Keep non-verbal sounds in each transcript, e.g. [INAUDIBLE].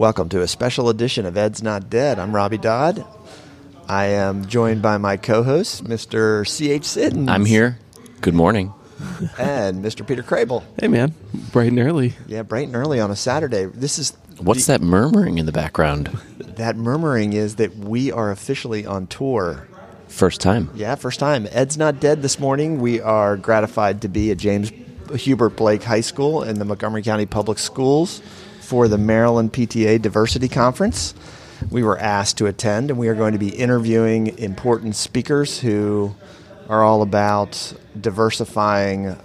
Welcome to a special edition of Ed's Not Dead. I'm Robbie Dodd. I am joined by my co-host, Mr. C.H. Siddons. I'm here. Good morning. And Mr. Peter Crable. Hey, man, bright and early. Yeah, bright and early on a Saturday. This is What's that murmuring in the background? that murmuring is that we are officially on tour. First time. Yeah, first time. Ed's not dead this morning. We are gratified to be at James Hubert Blake High School in the Montgomery County Public Schools for the Maryland PTA Diversity Conference. We were asked to attend, and we are going to be interviewing important speakers who are all about diversifying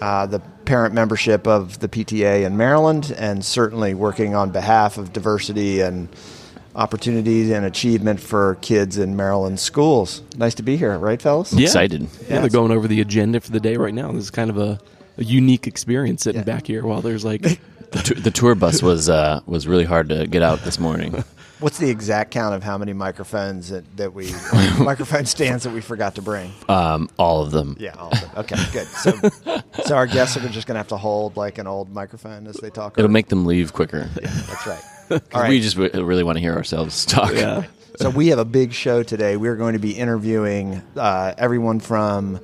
uh, the parent membership of the PTA in Maryland and certainly working on behalf of diversity and opportunities and achievement for kids in Maryland schools. Nice to be here, right, fellas? Yeah. Excited. Yeah, they're going over the agenda for the day right now. This is kind of a, a unique experience sitting Yeah. back here while there's like [LAUGHS] [LAUGHS] The, tou- the tour bus was uh, was really hard to get out this morning. What's the exact count of how many microphones that, that we [LAUGHS] microphone stands that we forgot to bring? Um, all of them. Yeah, all of them. Okay, good. So, so our guests are just going to have to hold like an old microphone as they talk. It'll or- make them leave quicker. That's right. [LAUGHS] All right. We just w- really want to hear ourselves talk. yeah. So we have a big show today. We're going to be interviewing uh, everyone from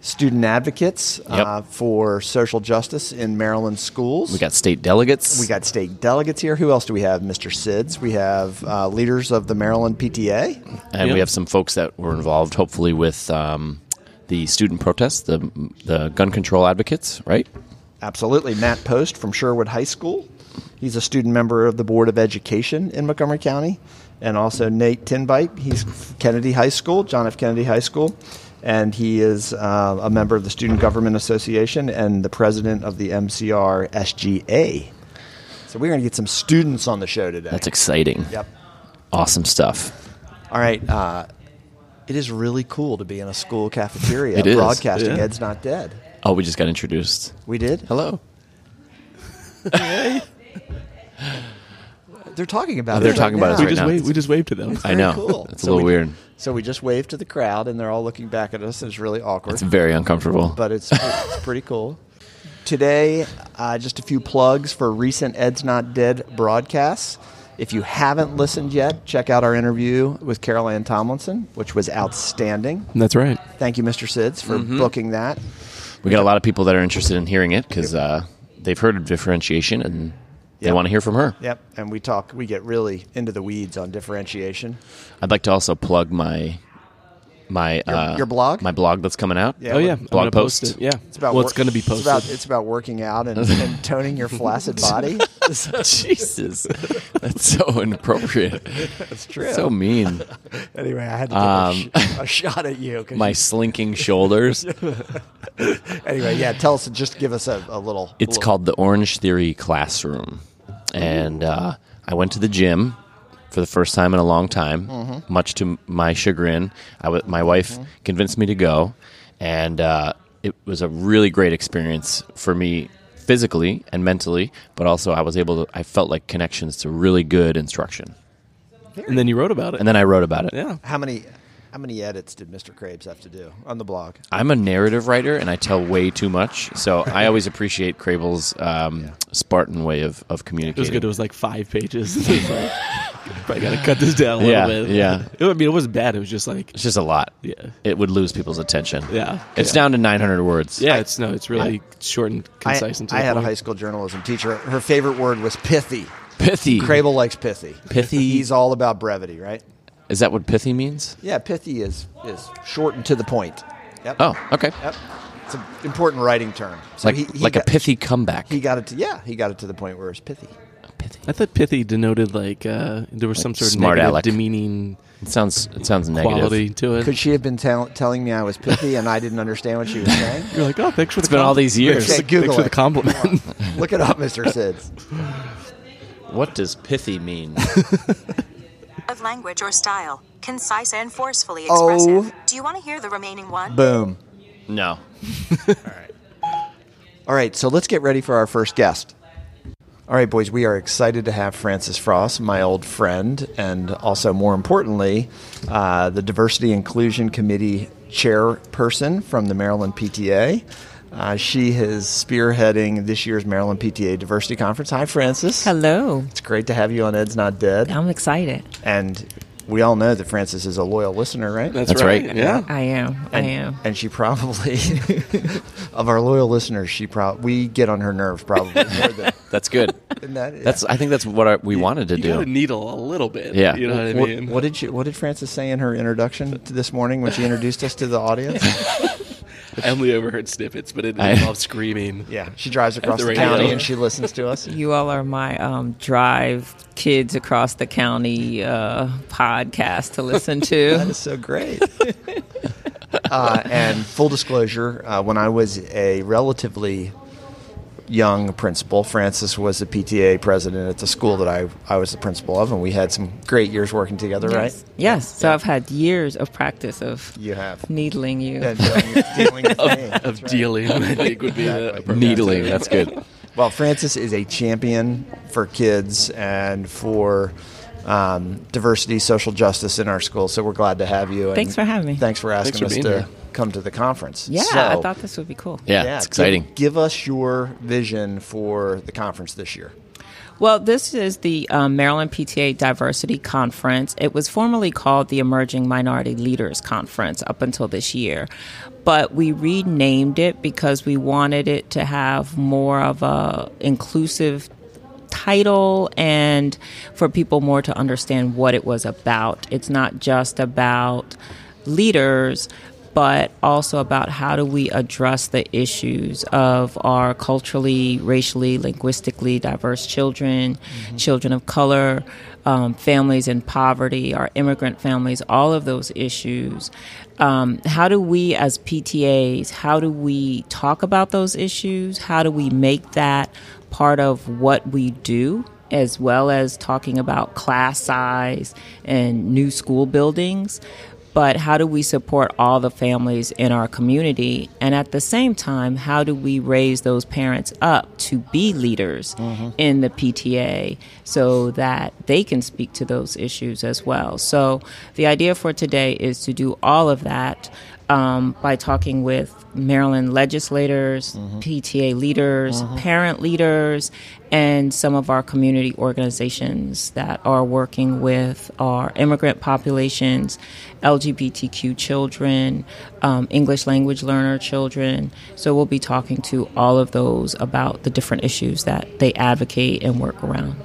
student advocates uh, for social justice in Maryland schools. We got state delegates. we got state delegates here. Who else do we have? Mr. Sids. We have uh, leaders of the Maryland PTA. and Yeah. we have some folks that were involved, hopefully, with um, the student protests, the the gun control advocates, right? Absolutely. Matt Post from Sherwood High School. He's a student member of the Board of Education in Montgomery County. And also Nate Tinbite. He's Kennedy High School, John F. Kennedy High School. And he is uh, a member of the Student Government Association and the president of the MCR SGA. So we're going to get some students on the show today. That's exciting. Yep. Awesome stuff. All right. Uh, it is really cool to be in a school cafeteria [LAUGHS] It is. broadcasting Yeah. Ed's Not Dead. Oh, we just got introduced. We did? Hello. They're talking about They're it. talking right about us now. We right just now. waved. We just waved to them. I Very know. cool. It's a little we- weird. So we just wave to the crowd, and they're all looking back at us. It's really awkward, It's very uncomfortable. but it's, it's [LAUGHS] pretty cool. Today, uh, just a few plugs for recent Ed's Not Dead broadcasts. If you haven't listened yet, check out our interview with Carol Ann Tomlinson, which was outstanding. That's right. Thank you, Mr. Sids, for Mm-hmm. booking that. We got a lot of people that are interested in hearing it because uh, they've heard of differentiation and they want to hear from her. Yep, and we talk. We get really into the weeds on differentiation. I'd like to also plug my my Your- uh, your blog? my blog that's coming out. Yeah, oh yeah, blog post post? it. Yeah, It's about well, wor- it's going to be It's posted. about, it's about working out and, [LAUGHS] and toning your flaccid [LAUGHS] body. Jesus, that's so inappropriate. That's true. So mean. Anyway, I had to give a, sh- a shot at you. My slinking shoulders. [LAUGHS] anyway, yeah. Tell us. Just give us a, a little. It's little- called the Orange Theory Classroom, and uh, I went to the gym for the first time in a long time. Mm-hmm. Much to my chagrin, I w- my wife convinced me to go, and uh, it was a really great experience for me physically and mentally. But also, I was able to. I felt like connections to really good instruction, and then you wrote about it. and then I wrote about it. yeah, How many? How many edits did Mr. Krabs have to do on the blog? I'm a narrative writer and I tell way too much, so I always appreciate Crable's um, Spartan way of, of it was good. It was like five pages. [LAUGHS] It like, probably got to cut this down a Yeah, little bit. yeah. It, I mean, it wasn't bad. It was just like, It's just a lot. yeah, It would lose people's attention. yeah. It's yeah. down to 900 words. Yeah, it's no, it's really short and I, concise. and to I the had a high school journalism teacher. Her favorite word was pithy. Pithy. Crable likes pithy. Pithy. He's all about brevity, right? Is that what pithy means? Yeah, pithy is is short and to the point. Yep. Oh, okay. Yep. It's an important writing term. So Like, he, he like got, a pithy comeback. He got it to yeah. He got it to the point where it's pithy. pithy. I thought pithy denoted like uh, there was some sort of smart negative, aleck. demeaning It sounds it sounds negative. quality to it. Could she have been tell- telling me I was pithy and I didn't understand what she was saying? [LAUGHS] You're like, oh, thanks for It's the been all these years. Thanks, Google thanks for it. the compliment. Look it up, Mr. Sids. [LAUGHS] What does pithy mean? [LAUGHS] of language or style, concise and forcefully Oh. expressive. Do you want to hear the remaining one? Boom. no. [LAUGHS] All right, so let's get ready for our first guest. All right, boys, we are excited to have Frances Frost, my old friend, and also more importantly, uh, the Diversity Inclusion Committee chairperson from the Maryland PTA. Uh, she is spearheading this year's Maryland PTA Diversity Conference. Hi, Frances. Hello. It's great to have you on Ed's Not Dead. I'm excited. And we all know that Frances is a loyal listener, right? That's, That's right. right. Yeah. I am. and, I am. And she probably, [LAUGHS] of our loyal listeners, she probably we get on her nerves probably more than. [LAUGHS] That's good. than that. That's. I think that's what I, we wanted to You do. gotta needle a little bit. Yeah. You know what I mean? what did she, What did Frances say in her introduction to this morning when she introduced us to the audience? [LAUGHS] [LAUGHS] I only overheard snippets, but it I- involved screaming. Yeah, she drives across the the, radio. county and she listens to us. You all are my um, drive kids across the county uh, podcast to listen to. [LAUGHS] that is so great. [LAUGHS] uh, and full disclosure, uh, when I was a relatively young principal, Frances was the PTA president at the school that I, I was the principal of, and we had some great years working together, yes. right? Yes. So I've had years of practice of You have. needling you. And dealing, dealing with [LAUGHS] me. Of right. dealing, I think would be the Exactly. appropriate Needling. That's good. Well, Frances is a champion for kids and for um, diversity, social justice in our school. So we're glad to have you. and Thanks for having me. Thanks for asking for us to here. Come to the conference. yeah, So, I thought this would be cool. Yeah, it's give- exciting. Give, us your vision for the conference this year. Well, this is the um, Maryland PTA Diversity Conference. It was formerly called the Emerging Minority Leaders Conference up until this year, but we renamed it because we wanted it to have more of a inclusive title and for people more to understand what it was about. It's not just about leaders, but also about how do we address the issues of our culturally, racially, linguistically diverse children, children of color, um, families in poverty, our immigrant families, all of those issues. Um, how do we, as PTAs, how do we talk about those issues? How do we make that part of what we do? As well as talking about class size and new school buildings, but how do we support all the families in our community? And at the same time, how do we raise those parents up to be leaders mm-hmm. in the PTA so that they can speak to those issues as well? So, the idea for today is to do all of that um, by talking with Maryland legislators, PTA leaders, parent leaders, and some of our community organizations that are working with our immigrant populations, LGBTQ children, um, English language learner children. So we'll be talking to all of those about the different issues that they advocate and work around.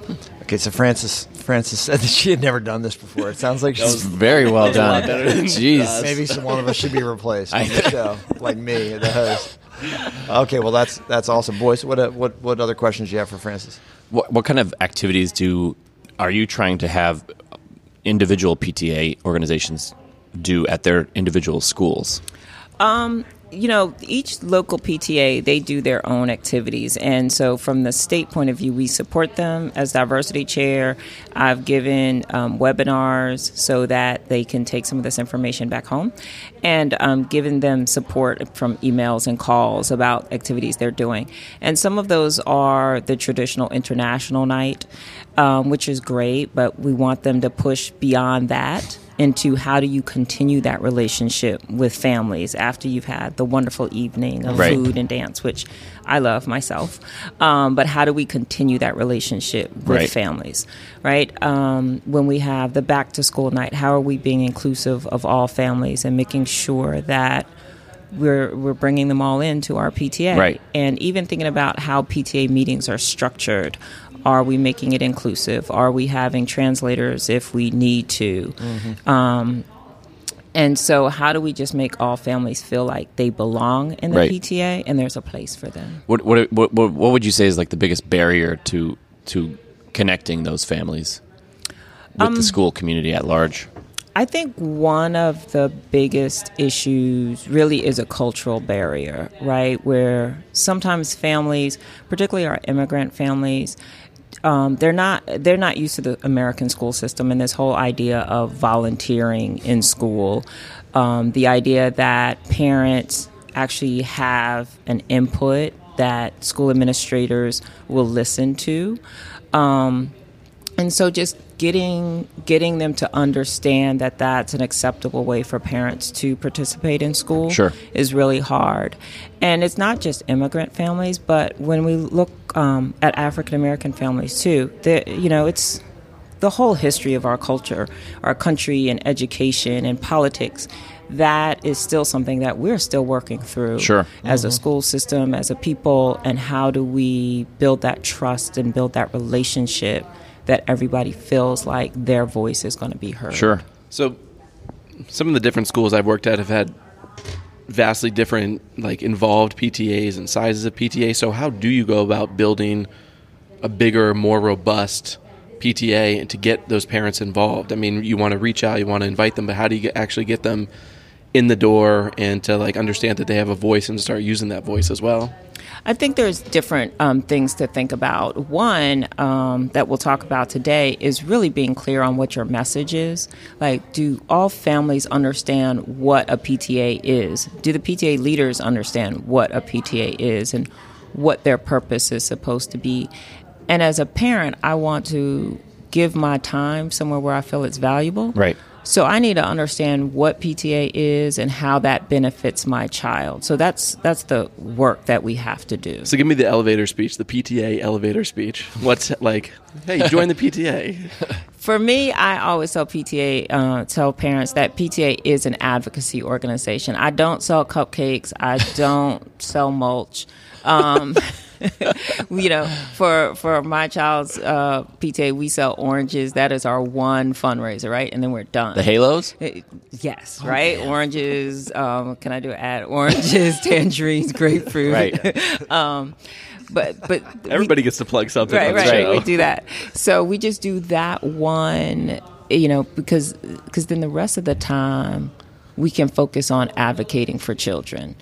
Okay, so Frances Frances said that she had never done this before. It sounds like she's [LAUGHS] Very well done. Jeez. maybe some one of us should be replaced on the show, like me, the host. Okay, well that's that's awesome, boys. What uh, what what other questions do you have for Frances? What, what kind of activities do are you trying to have individual PTA organizations do at their individual schools? You know, each local PTA, they do their own activities. And so, from the state point of view, we support them. As diversity chair, I've given um, webinars so that they can take some of this information back home and um, given them support from emails and calls about activities they're doing. And some of those are the traditional international night, um, which is great, but we want them to push beyond that into how do you continue that relationship with families after you've had the wonderful evening of Right. food and dance, which I love myself. Um, but how do we continue that relationship with Right. families, right? Um, when we have the back to school night, how are we being inclusive of all families and making sure that we're we're bringing them all into our PTA, Right. And even thinking about how PTA meetings are structured. Are we making it inclusive? Are we having translators if we need to? Um, and so, how do we just make all families feel like they belong in the Right. PTA and there's a place for them? What, what what what what would you say is like the biggest barrier to to connecting those families with the school community at large? I think one of the biggest issues really is a cultural barrier, right? Where sometimes families, particularly our immigrant families, um, they're not they're not used to the American school system and this whole idea of volunteering in school, um, the idea that parents actually have an input that school administrators will listen to. Um, and so just getting getting them to understand that that's an acceptable way for parents to participate in school Sure. is really hard and it's not just immigrant families but when we look um, at african american families too the- you know it's the whole history of our culture our country and education and politics that is still something that we're still working through Sure. as a school system as a people and how do we build that trust and build that relationship that everybody feels like their voice is going to be heard Sure. So, some of the different schools I've worked at have had vastly different, like, involved PTAs and sizes of PTA. So, how do you go about building a bigger, more robust PTA and to get those parents involved? I mean, you want to reach out, you want to invite them, but how do you get, actually get them in the door and to like understand that they have a voice and start using that voice as well? I think there's different um, things to think about. One um, that we'll talk about today is really being clear on what your message is. Like, do all families understand what a PTA is? Do the PTA leaders understand what a PTA is and what their purpose is supposed to be? And as a parent, I want to give my time somewhere where I feel it's valuable. Right. So I need to understand what PTA is and how that benefits my child. So that's that's the work that we have to do. So, give me the elevator speech, the PTA elevator speech. What's like, hey, join the PTA. [LAUGHS] For me, I always tell PTA, uh, tell parents that PTA is an advocacy organization. I don't sell cupcakes. I don't sell mulch. Um, [LAUGHS] [LAUGHS] you know, for for my child's uh, PTA, we sell oranges. That is our one fundraiser, right? And then we're done. The halos? Uh, Yes, right. Oranges. Um, can I do add? Oranges, [LAUGHS] tangerines, grapefruit. Right. [LAUGHS] um, but but we- Everybody gets to plug something. right, right. show. We do that. So we just do that one, you know, because because then the rest of the time we can focus on advocating for children.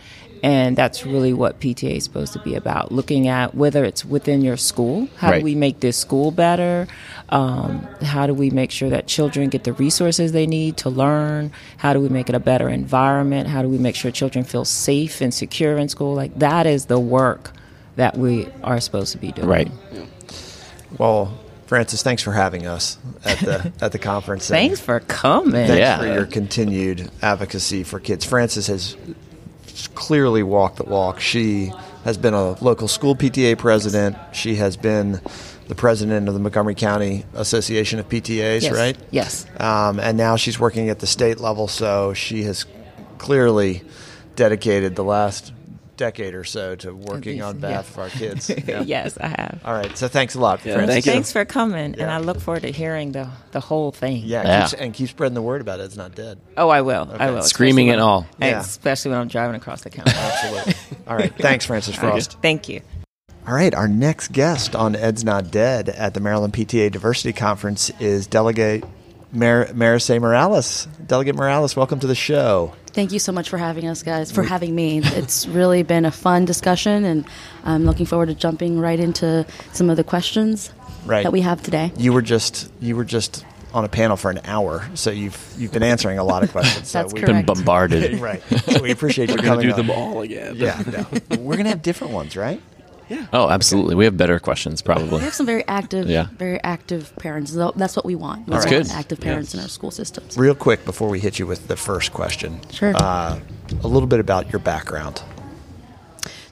And that's really what PTA is supposed to be about. Looking at whether it's within your school, how Right. do we make this school better? Um, how do we make sure that children get the resources they need to learn? How do we make it a better environment? How do we make sure children feel safe and secure in school? Like that is the work that we are supposed to be doing. Right. Well, Frances, thanks for having us at the at the conference. [LAUGHS] Thanks for coming. Thanks Yeah. for your continued advocacy for kids. Frances has clearly walked the walk. She has been a local school PTA president. She has been the president of the Montgomery County Association of PTAs, Yes. right? Yes. Um, and now she's working at the state level, so she has clearly dedicated the last decade or so to working on behalf Yeah. of our kids. [LAUGHS] Yeah. yes, I have. All right, so thanks a lot, Yeah, Frances. thank you. Thanks for coming, and I look forward to hearing the the whole thing. Yeah, Yeah. Keep, and keep spreading the word about it. It's not dead. Oh, I will. I will. Screaming especially and all. Yeah. Especially when I'm driving across the county. Absolutely. All right, thanks, Frances Frost. Thank you. All right, our next guest on Ed's Not Dead at the Maryland PTA Diversity Conference is Delegate Mar- Marice Morales. Delegate Morales, welcome to the show. Thank you so much for having us, guys, for having me. It's [LAUGHS] really been a fun discussion, and I'm looking forward to jumping right into some of the questions Right. that we have today. You were just you were just on a panel for an hour, so you've you've been answering a lot of questions. So [LAUGHS] That's we- correct. Been bombarded. [LAUGHS] Right. So we appreciate you We're going coming. to do on. them all again. Yeah. no. We're gonna have different ones, right? Oh, absolutely. We have better questions, probably. We have some very active, Yeah. very active parents. That's what we want. We That's want good. active parents in our school systems. Real quick before we hit you with the first question. Sure. Uh, a little bit about your background.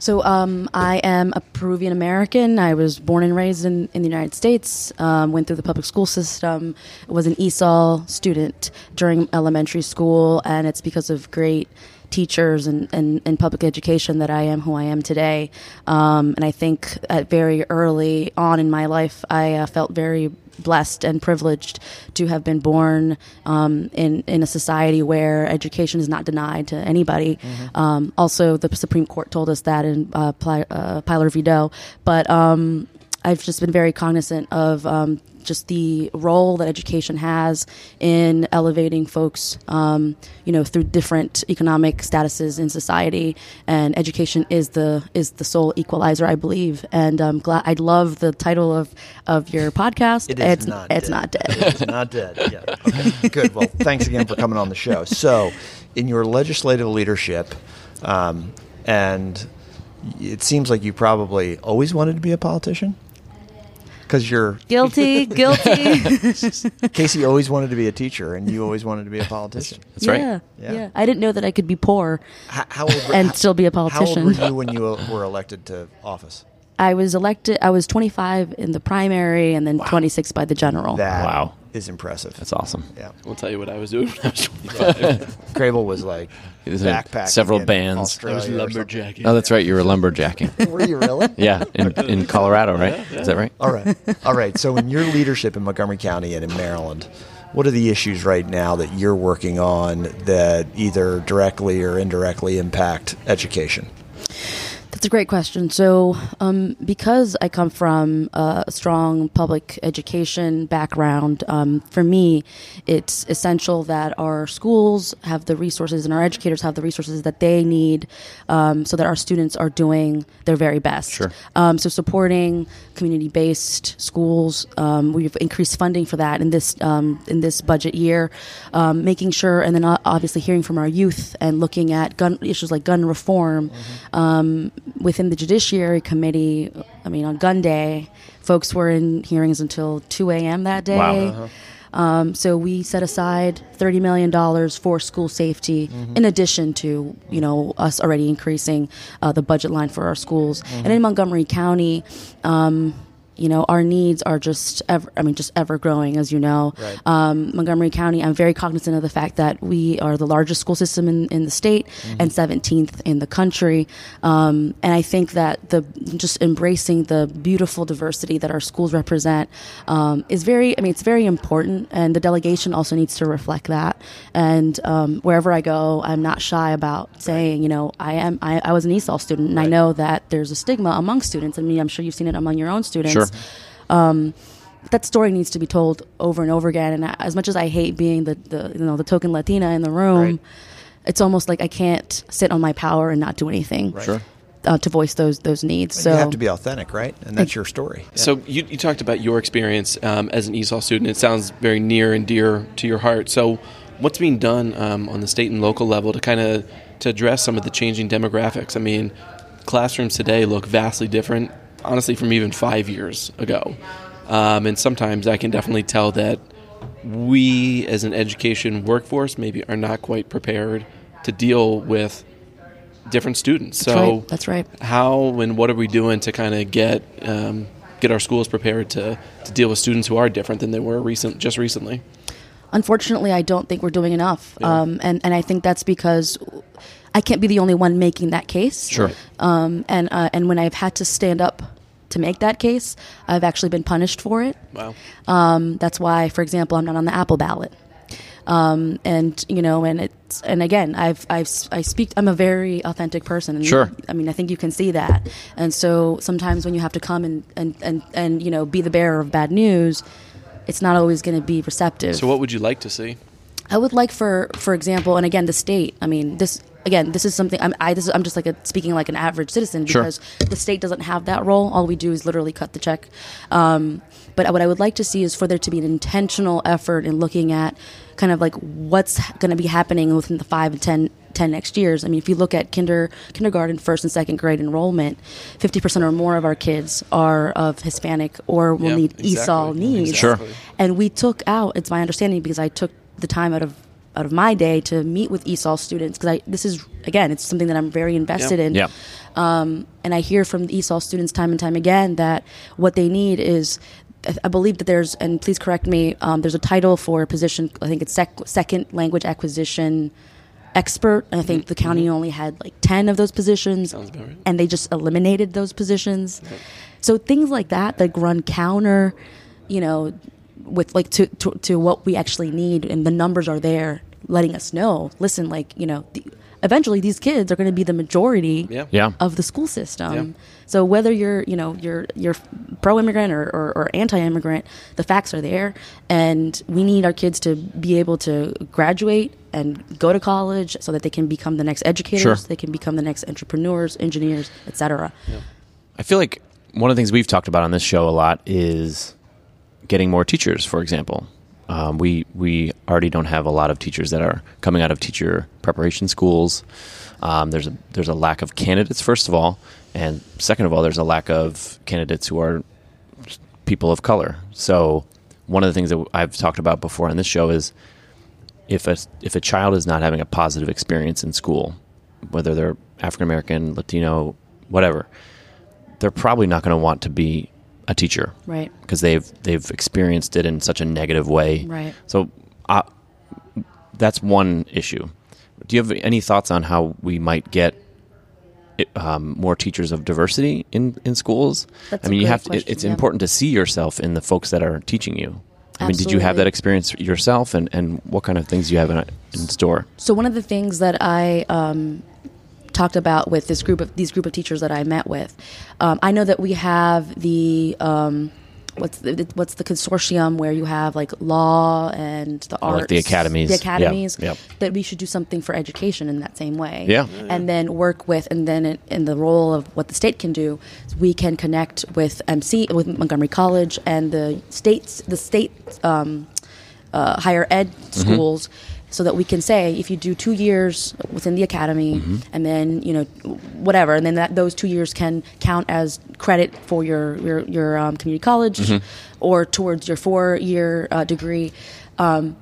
So um, I am a Peruvian American. I was born and raised in, in the United States. Um, went through the public school system. Was an ESOL student during elementary school, and it's because of great teachers and, and, and public education that I am who I am today. Um, and I think at very early on in my life, I uh, felt very blessed and privileged to have been born um, in in a society where education is not denied to anybody. Um, also, the Supreme Court told us that in uh, Ply, uh, Plyler v. Doe. But um, I've just been very cognizant of um, just the role that education has in elevating folks, um, you know, through different economic statuses in society. And education is the is the sole equalizer, I believe. And I'm glad. I love the title of of your podcast. It is it's not it's dead. not dead. It's not dead. Yeah. Okay. Good. Well, thanks again for coming on the show. So, in your legislative leadership, um, and it seems like you probably always wanted to be a politician. Because you're Guilty, [LAUGHS] guilty. [LAUGHS] Casey always wanted to be a teacher, and you always wanted to be a politician. That's right. yeah, Yeah. yeah, I didn't know that I could be poor. How, how old were, And how- still be a politician. How old politician. were you when you uh, were elected to office? I was elected. I was 25 in the primary, and then 26 by the general. That Wow. Is impressive. That's awesome. yeah. We'll tell you what I was doing when I was 25. [LAUGHS] Crable was like [LAUGHS] was backpacking several in bands. I was lumberjacking. Oh, that's right. You were lumberjacking. [LAUGHS] Were you really? yeah, in, in Colorado, right? Is that right? All right. All right. So, in your leadership in Montgomery County and in Maryland, what are the issues right now that you're working on that either directly or indirectly impact education? That's a great question. So, um, because I come from a strong public education background, um, for me, it's essential that our schools have the resources and our educators have the resources that they need um, so that our students are doing their very best. Sure. Um, so, supporting community-based schools, um, we've increased funding for that in this um, in this budget year, um, making sure, and then uh, obviously hearing from our youth and looking at gun issues like gun reform um, within the Judiciary Committee. I mean, on Gun Day, folks were in hearings until two a.m. that day. Wow. Um, so we set aside thirty million dollars for school safety, in addition to you know us already increasing uh, the budget line for our schools. And in Montgomery County, um, you know our needs are just ever. I mean, just ever growing, as you know. Right. Um, Montgomery County, I'm very cognizant of the fact that we are the largest school system in, in the state and 17th in the country. Um, and I think that the just embracing the beautiful diversity that our schools represent um, is very, I mean, it's very important. And the delegation also needs to reflect that. And um, wherever I go, I'm not shy about saying, you know, I am, I, I was an ESOL student and I know that there's a stigma among students. I mean, I'm sure you've seen it among your own students Sure. That story needs to be told over and over again. And as much as I hate being the, the you know the token Latina in the room, Right. it's almost like I can't sit on my power and not do anything Sure. uh, to voice those those needs. So you have to be authentic, right? And that's your story. So you, you talked about your experience um, as an ESOL student. It sounds very near and dear to your heart. So what's being done um, on the state and local level to kind of to address some of the changing demographics? I mean, classrooms today look vastly different, honestly, from even five years ago. Um, and sometimes I can definitely tell that we, as an education workforce, maybe are not quite prepared to deal with different students. That's so right. That's right. how and what are we doing to kind of get um, get our schools prepared to, to deal with students who are different than they were recent just recently? unfortunately, I don't think we're doing enough. Um, and and I think that's because. I can't be the only one making that case. Sure. Um, and uh, and when I've had to stand up to make that case, I've actually been punished for it. Wow. Um, that's why, for example, I'm not on the Apple ballot. Um, and you know, and it's and again, I've I've I speak. I'm a very authentic person. And Sure. I mean, I think you can see that. And so sometimes when you have to come and and and, and you know be the bearer of bad news, it's not always going to be receptive. So what would you like to see? I would like for for example, and again, the state. I mean, this again, this is something I'm I this is, I'm just like a, speaking like an average citizen Sure. because the state doesn't have that role. All we do is literally cut the check. Um, but what I would like to see is for there to be an intentional effort in looking at kind of like what's going to be happening within the five and 10, 10 next years. I mean, if you look at kinder, kindergarten, first and second grade enrollment, 50% or more of our kids are of Hispanic or will Yeah, need exactly. ESOL needs. Sure. Exactly. And we took out, it's my understanding because I took the time out of out of my day to meet with ESOL students because I this is again it's something that I'm very invested Yeah. in. Yeah. Um, and I hear from the ESOL students time and time again that what they need is. I believe that there's, and please correct me. Um, there's a title for a position. I think it's sec- second language acquisition expert. And I think the county only had like ten of those positions, Sounds about right. and they just eliminated those positions. So things like that that run counter, you know, with like to, to to what we actually need, and the numbers are there, letting us know. Listen, like you know, the, eventually these kids are going to be the majority Yeah. Yeah. of the school system. Yeah. So whether you're you know you're you're pro immigrant or, or, or anti immigrant, the facts are there, and we need our kids to be able to graduate and go to college so that they can become the next educators, Sure. they can become the next entrepreneurs, engineers, etc. I feel like one of the things we've talked about on this show a lot is getting more teachers. For example, um, we we already don't have a lot of teachers that are coming out of teacher preparation schools. Um, there's a there's a lack of candidates, first of all, and second of all, there's a lack of candidates who are people of color. So one of the things that I've talked about before on this show is if a if a child is not having a positive experience in school, whether they're African American, Latino, whatever, they're probably not going to want to be a teacher, Right. Because they've they've experienced it in such a negative way, Right. So uh, that's one issue. Do you have any thoughts on how we might get um, more teachers of diversity in, in schools? That's I mean, you have to, question, it's yeah. important to see yourself in the folks that are teaching you. I mean, did you have that experience yourself, and, and what kind of things do you have in, in store? So one of the things that I um, talked about with this group of these group of teachers that I met with, um, I know that we have the um, what's the, what's the consortium where you have like law and the arts, like the academies. the Yeah, academies. yep. That we should do something for education in that same way. Yeah. and then work with, and then in, in the role of what the state can do, we can connect with MC with Montgomery College and the states, the state um, uh, higher ed schools so that we can say if you do two years within the academy and then you know whatever and then that those two years can count as credit for your your, your um, community college or towards your four year uh, degree um,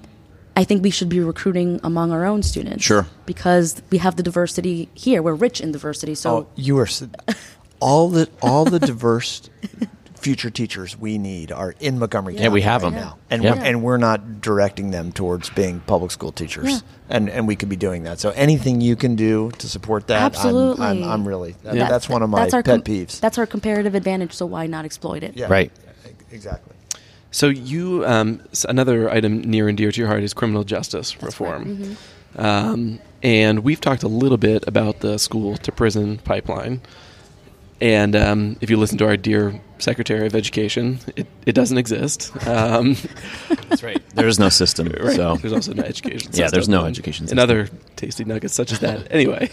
I think we should be recruiting among our own students. Sure. Because we have the diversity here. We're rich in diversity. So Oh, you are all the all the diverse future teachers we need are in Montgomery County. Yeah, we have right them. now, and Yeah. we're, and we're not directing them towards being public school teachers, Yeah. and and we could be doing that. So anything you can do to support that, I'm- Absolutely. I'm, I'm, really that, that- that's one of my that's our pet com- peeves. That's our comparative advantage. So why not exploit it? yeah, Right. exactly. So you, um, another item near and dear to your heart is criminal justice reform, um, and we've talked a little bit about the school to prison pipeline. And um, if you listen to our dear Secretary of Education, it, it doesn't exist. Um, That's right. [LAUGHS] There is no system. right. So there's also no education. Yeah, there's no and- education And system. other tasty nuggets such as that. Anyway,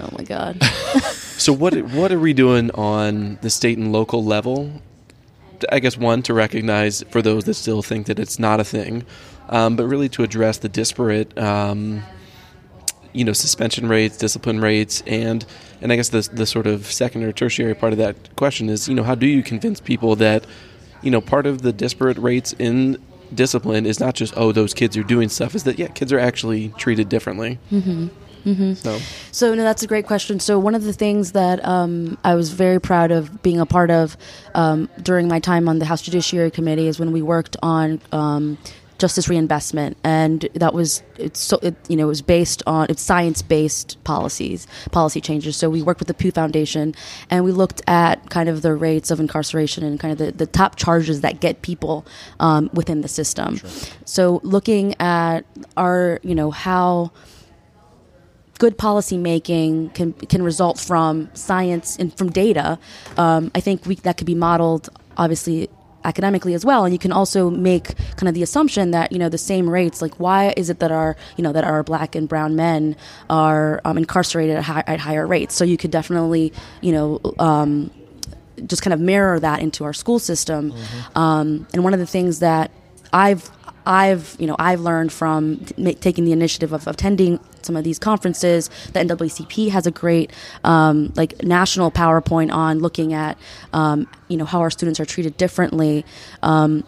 Oh my God. [LAUGHS] so what what are we doing on the state and local level? I guess one to recognize for those that still think that it's not a thing, um, but really to address the disparate, um, you know, suspension rates, discipline rates, and and I guess the the sort of second or tertiary part of that question is, you know, how do you convince people that, you know, part of the disparate rates in discipline is not just oh those kids are doing stuff, is that yeah kids are actually treated differently. Mm-hmm. Mm-hmm. So So no, that's a great question. So one of the things that um, I was very proud of being a part of um, during my time on the House Judiciary Committee is when we worked on um, justice reinvestment, and that was it's so it, you know it was based on it's science based policies policy changes. So we worked with the Pew Foundation, and we looked at kind of the rates of incarceration and kind of the, the top charges that get people um, within the system. So looking at our you know how good policy making can can result from science and from data. Um, I think we, that could be modeled, obviously academically as well. And you can also make kind of the assumption that you know the same rates like why is it that our you know that our black and brown men are um, incarcerated at, high, at higher rates? So you could definitely you know um, just kind of mirror that into our school system. Um, and one of the things that I've I've you know I've learned from t- taking the initiative of attending some of these conferences. The NAACP has a great um, like national PowerPoint on looking at um, you know how our students are treated differently. Um,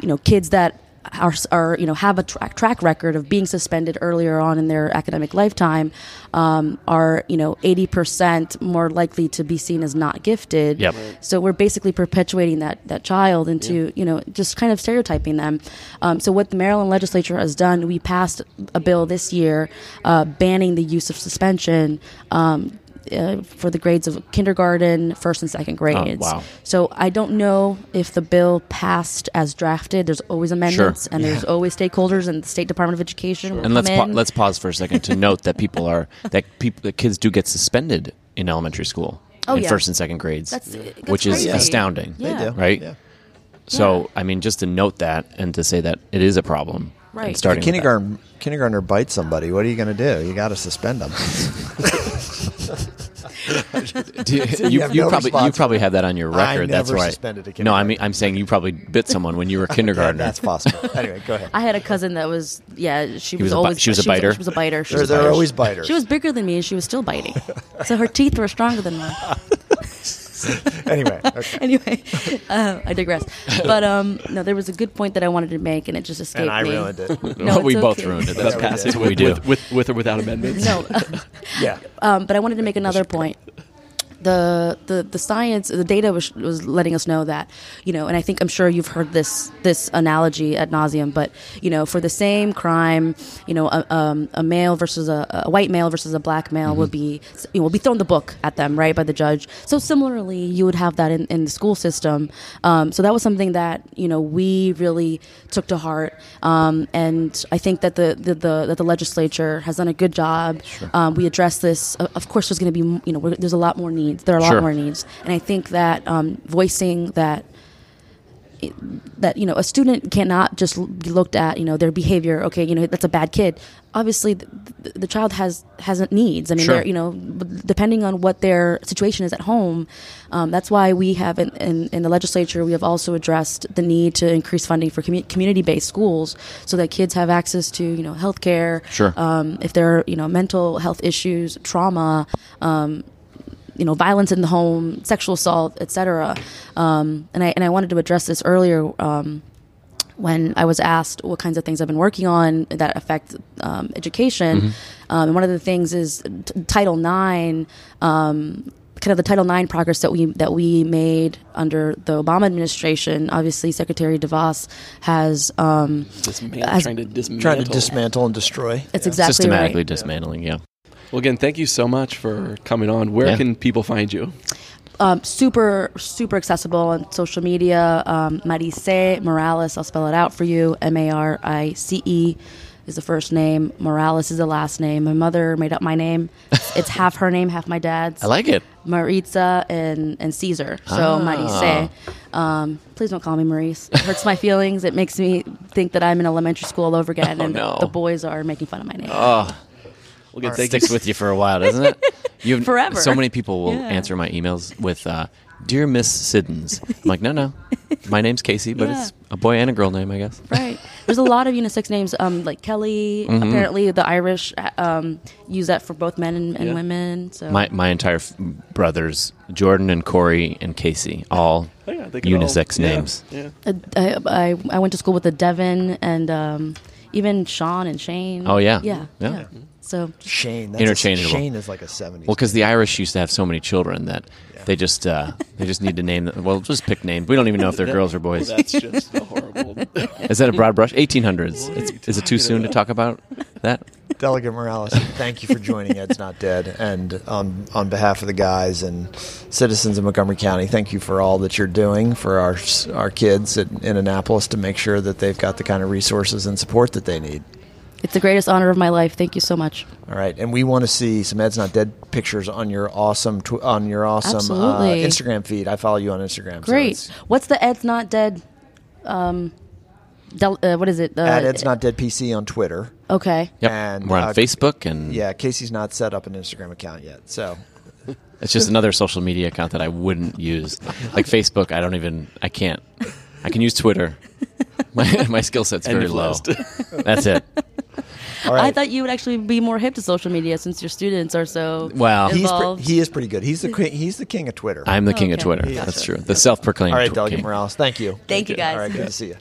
you know, kids that are, are you know have a track track record of being suspended earlier on in their academic lifetime um, are you know eighty percent more likely to be seen as not gifted. Yep. So we're basically perpetuating that that child into you know just kind of stereotyping them. Um, so what the Maryland legislature has done, we passed a bill this year uh, banning the use of suspension. Um, uh, for the grades of kindergarten, first and second grades. wow. So I don't know if the bill passed as drafted. There's always amendments, and there's always stakeholders, and the State Department of Education. will and let's pa- let's pause for a second to note that people are that people that kids do get suspended in elementary school Oh, in yeah. first and second grades, That's- that's which is astounding. Yeah. They do. Right. Yeah. So I mean, just to note that and to say that it is a problem. Right. Starting If a kindergarten kindergartner bites somebody, what are you going to do? You got to suspend them. [LAUGHS] [LAUGHS] Do you, You you, no probably you probably have that on your I record. That's right. suspended a no, I mean I'm saying you probably bit someone when you were [LAUGHS] a kindergartner. That's possible. Anyway, go ahead. I had a cousin that was yeah she was, was a bi- always she was a biter? She was a biter. She They're, was, they're always biters. she was bigger than me and she was still biting. so her teeth were stronger than mine. [LAUGHS] [LAUGHS] anyway, okay. [LAUGHS] anyway, uh, I digress. But um, no, there was a good point that I wanted to make, and it just escaped and I me. ruined it. [LAUGHS] No, we it's both okay. ruined it. Yeah, That's we Pass what we with, do. with, with, with or without amendments. No, Yeah. um, but I wanted to make another point. The, the the science the data was, was letting us know that you know and I think I'm sure you've heard this this analogy at nauseum but you know for the same crime you know a, um, a male versus a, a white male versus a black male would be you know, will be thrown the book at them right by the judge. So similarly you would have that in, in the school system. Um, so that was something that you know we really took to heart. Um, and I think that the, the, the that the legislature has done a good job. Um, we address this. Of course there's going to be you know we're- there's a lot more needs there are a lot Sure. more needs and I think that um, voicing that that you know a student cannot just be looked at you know their behavior okay you know that's a bad kid obviously the, the, child has has needs i mean Sure. they're you know depending on what their situation is at home um, that's why we have in, in, in the legislature we have also addressed the need to increase funding for commu- community-based schools so that kids have access to you know health care Sure. um, if there are you know mental health issues trauma um, you know violence in the home, sexual assault, etc. Um, and I and I wanted to address this earlier um, when I was asked what kinds of things I've been working on that affect um, education. Um, and one of the things is t- Title IX. Um, kind of the Title IX progress that we that we made under the Obama administration. Obviously, Secretary DeVos has um, Disman- As- trying to dismantle. Trying to dismantle and destroy. it's exactly Systematically right. dismantling. Yeah. Well, again, thank you so much for coming on. Where Yeah. can people find you? um, super super accessible on social media. Um, Marice Morales, I'll spell it out for you. M A R I C E is the first name. Morales is the last name. My mother made up my name. it's half her name, half my dad's. [LAUGHS] I like it. Maritza and and Caesar. So Ah. Marice. Um, please don't call me Maurice. It hurts my feelings. It makes me think that I'm in elementary school all over again, [LAUGHS] Oh, and no. the boys are making fun of my name. Oh, Well, again, it thank you. sticks with you for a while, doesn't it? [LAUGHS] You Forever. So many people will Yeah. answer my emails with uh, "Dear Miss Siddons." I'm like, no, no, my name's Casey, but Yeah. it's a boy and a girl name, I guess. Right. There's a lot of unisex names, um, like Kelly. Mm-hmm. Apparently, the Irish um, use that for both men and, and Yeah. women. So My my entire f- brothers, Jordan and Corey and Casey, all Oh, yeah, they all- unisex yeah, names. Yeah. Uh, I, I I went to school with a Devon and um, even Sean and Shane. Oh, yeah. yeah, Yeah. Yeah. So Shane. That's Interchangeable. A, Shane is like a 70s. Well, because the Irish used to have so many children that they just uh, they just need to name them. Well, just pick names. We don't even know if they're girls or boys. [LAUGHS] That's just horrible. Is that a broad brush? 1800s. It's, is it too soon to talk about that? Delegate Morales, thank you for joining Ed's Not Dead. And on, on behalf of the guys and citizens of Montgomery County, thank you for all that you're doing for our, our kids at, in Annapolis to make sure that they've got the kind of resources and support that they need. It's the greatest honor of my life. Thank you so much. All right, and we want to see some Ed's Not Dead pictures on your awesome tw- on your awesome uh, Absolutely. Instagram feed. I follow you on Instagram. so Great. it's What's the Ed's Not Dead? Um, del, uh, what is it? Uh, at Ed's Not Dead PC on Twitter. Okay. Yep. And, We're on uh, Facebook, and Yeah, Casey's not set up an Instagram account yet, so [LAUGHS] it's just another social media account that I wouldn't use. Like Facebook, I don't even. I can't. I can use Twitter. [LAUGHS] My my skill set's very low. That's it. [LAUGHS] all right. I thought you would actually be more hip to social media since your students are so Well- he's pre- he is pretty good. He's the king, he's the king of Twitter. I'm the oh, king of Okay. Twitter. Gotcha. That's true. The self-proclaimed. all right, tw- Delegate king. Morales, thank you. Thank you, guys. All right, good to see you.